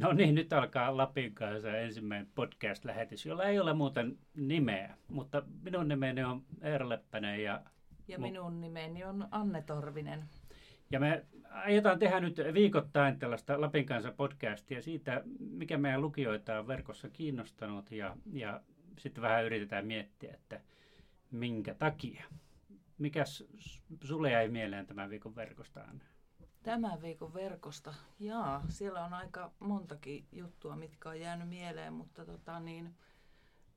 No niin, nyt alkaa Lapin kanssa ensimmäinen podcast-lähetys, jolla ei ole muuten nimeä, mutta minun nimeni on Eero Leppänen ja... Ja minun nimeni on Anne Torvinen. Ja me aiotaan tehdä nyt viikoittain tällaista Lapin kanssa podcastia siitä, mikä meidän lukijoita on verkossa kiinnostanut ja, ja sitten vähän yritetään miettiä, että minkä takia. Mikäs sulle jäi mieleen tämän viikon verkosta, Anne? Tämän viikon verkosta, jaa, siellä on aika montakin juttua, mitkä on jäänyt mieleen, mutta tota niin,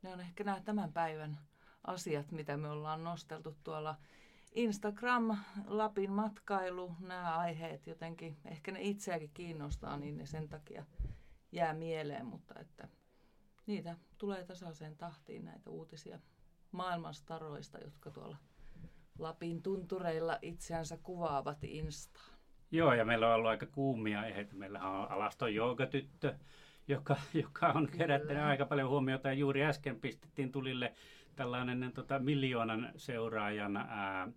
ne on ehkä nämä tämän päivän asiat, mitä me ollaan nosteltu tuolla Instagram, Lapin matkailu, nämä aiheet jotenkin, ehkä ne itseäkin kiinnostaa, niin ne sen takia jää mieleen, mutta että niitä tulee tasaiseen tahtiin näitä uutisia maailmanstaroista, jotka tuolla Lapin tuntureilla itseänsä kuvaavat Instaan. Joo, ja meillä on ollut aika kuumia aiheita. Meillä on alaston joogatyttö, joka, joka on kerättänyt aika paljon huomiota. Ja juuri äsken pistettiin tulille tällainen tota, miljoonan seuraajan ää,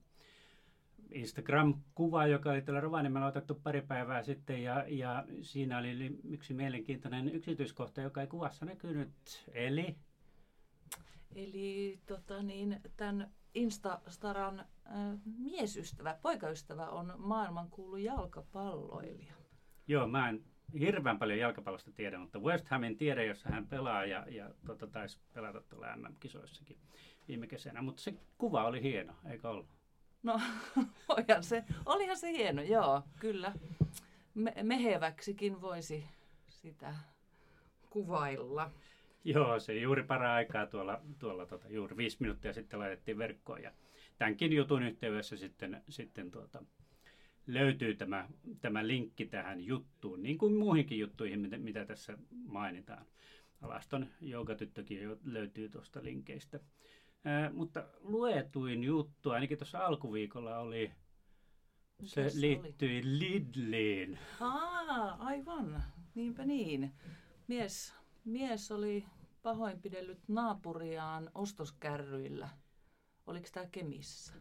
Instagram-kuva, joka oli tällä Rovaniemellä otettu pari päivää sitten. Ja, ja siinä oli yksi mielenkiintoinen yksityiskohta, joka ei kuvassa näkynyt. Eli? Eli tota niin, tämän Instastaran äh, miesystävä, poikaystävä on maailmankuulu jalkapalloilija. Joo, mä en hirveän paljon jalkapallosta tiedä, mutta West Hamin tiedä, jossa hän pelaa ja, ja tota, taisi pelata tuolla MM-kisoissakin viime kesänä. Mutta se kuva oli hieno, eikö ollut? No, olihan se, olihan se hieno, joo, kyllä. Me, meheväksikin voisi sitä kuvailla. Joo, se juuri para aikaa tuolla, tuolla tota, juuri viisi minuuttia sitten laitettiin verkkoon ja tämänkin jutun yhteydessä sitten, sitten tuota, löytyy tämä, tämä linkki tähän juttuun, niin kuin muihinkin juttuihin, mitä, mitä tässä mainitaan. Alaston joukatyttökin jo löytyy tuosta linkkeistä. Ää, mutta luetuin juttu, ainakin tuossa alkuviikolla oli, se Mikäs liittyi oli? Lidliin. Aa, aivan. Niinpä niin. Mies, mies oli pahoinpidellyt naapuriaan ostoskärryillä. Oliko tämä Kemissä?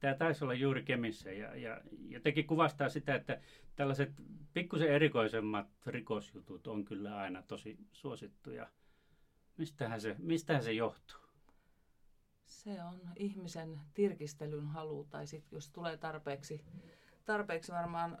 Tämä taisi olla juuri Kemissä ja, ja jotenkin kuvastaa sitä, että tällaiset pikkusen erikoisemmat rikosjutut on kyllä aina tosi suosittuja. Mistähän se, mistähän se johtuu? Se on ihmisen tirkistelyn halu, tai sitten jos tulee tarpeeksi, tarpeeksi varmaan,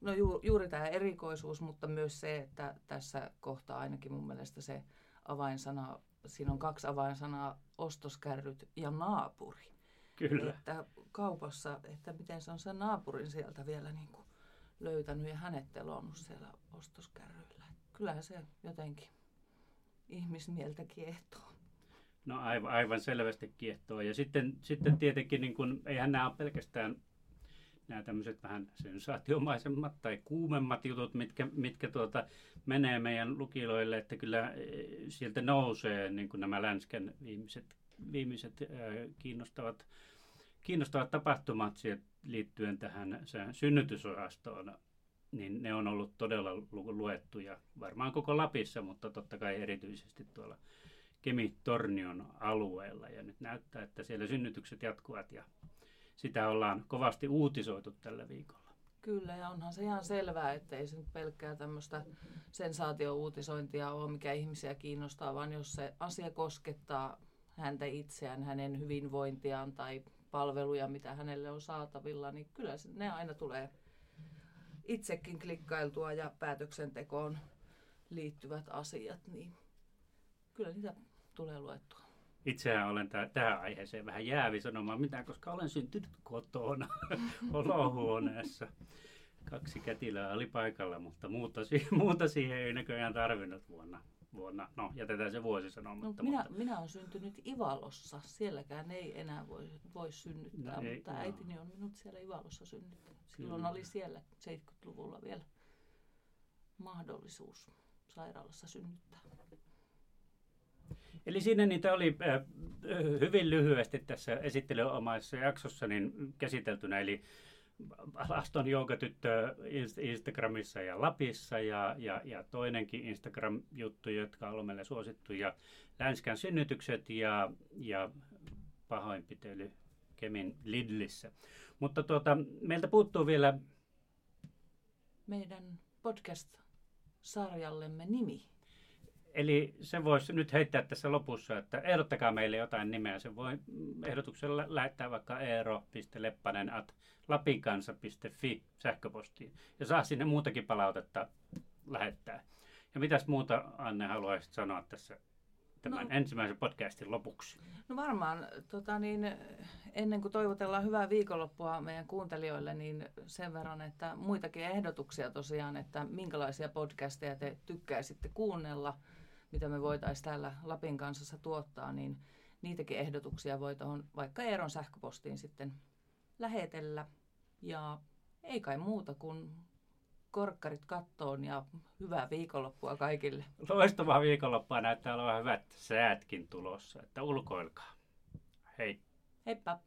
no ju, juuri tämä erikoisuus, mutta myös se, että tässä kohtaa ainakin mun mielestä se avainsana, siinä on kaksi avainsanaa, ostoskärryt ja naapuri. Kyllä. Että kaupassa, että miten se on sen naapurin sieltä vielä niin kuin löytänyt ja hänet telonnut siellä ostoskärryillä. Kyllähän se jotenkin ihmismieltä kiehtoo. No aivan, aivan selvästi kiehtoo. Ja sitten, sitten tietenkin, niin kun, eihän nämä ole pelkästään nämä tämmöiset vähän sensaatiomaisemmat tai kuumemmat jutut, mitkä, mitkä tuota, menee meidän lukiloille, että kyllä e, sieltä nousee niin kuin nämä länsken viimeiset, viimeiset ää, kiinnostavat, kiinnostavat tapahtumat liittyen tähän synnytysosastoon, niin ne on ollut todella luettuja varmaan koko Lapissa, mutta totta kai erityisesti tuolla Kemi-Tornion alueella. Ja nyt näyttää, että siellä synnytykset jatkuvat ja sitä ollaan kovasti uutisoitu tällä viikolla. Kyllä, ja onhan se ihan selvää, että ei se nyt pelkkää tämmöistä sensaatiouutisointia ole, mikä ihmisiä kiinnostaa, vaan jos se asia koskettaa häntä itseään, hänen hyvinvointiaan tai palveluja, mitä hänelle on saatavilla, niin kyllä ne aina tulee itsekin klikkailtua ja päätöksentekoon liittyvät asiat, niin kyllä niitä tulee luettua. Itsehän olen täh- tähän aiheeseen vähän jäävi sanomaan mitään, koska olen syntynyt kotona olohuoneessa. Kaksi kätilöä oli paikalla, mutta muuta, muuta siihen ei näköjään tarvinnut vuonna. vuonna. No, jätetään se vuosi sanomatta. No, minä, mutta... minä olen syntynyt Ivalossa. Sielläkään ei enää voi, voi synnyttää, no, ei, mutta no. äitini on minut siellä Ivalossa synnyttänyt. Silloin Kyllä. oli siellä 70-luvulla vielä mahdollisuus sairaalassa synnyttää. Eli siinä niitä oli äh, hyvin lyhyesti tässä esittelyomaisessa jaksossa niin käsiteltynä, eli Aston Joukatyttö Instagramissa ja Lapissa ja, ja, ja toinenkin Instagram-juttu, jotka on meille suosittuja, Länskän synnytykset ja, ja pahoinpitely Kemin Lidlissä. Mutta tuota, meiltä puuttuu vielä... Meidän podcast sarjallemme nimi? Eli se voisi nyt heittää tässä lopussa, että ehdottakaa meille jotain nimeä. Se voi ehdotuksella lähettää vaikka eero.leppanen at lapinkansa.fi sähköpostiin. Ja saa sinne muutakin palautetta lähettää. Ja mitäs muuta Anne haluaisit sanoa tässä tämän no, ensimmäisen podcastin lopuksi? No varmaan tota niin, ennen kuin toivotellaan hyvää viikonloppua meidän kuuntelijoille, niin sen verran, että muitakin ehdotuksia tosiaan, että minkälaisia podcasteja te tykkäisitte kuunnella, mitä me voitaisiin täällä Lapin kanssa tuottaa, niin niitäkin ehdotuksia voi tuohon vaikka Eeron sähköpostiin sitten lähetellä. Ja ei kai muuta kuin korkkarit kattoon ja hyvää viikonloppua kaikille. Loistavaa viikonloppua näyttää olevan hyvät säätkin tulossa, että ulkoilkaa. Hei. Heippa.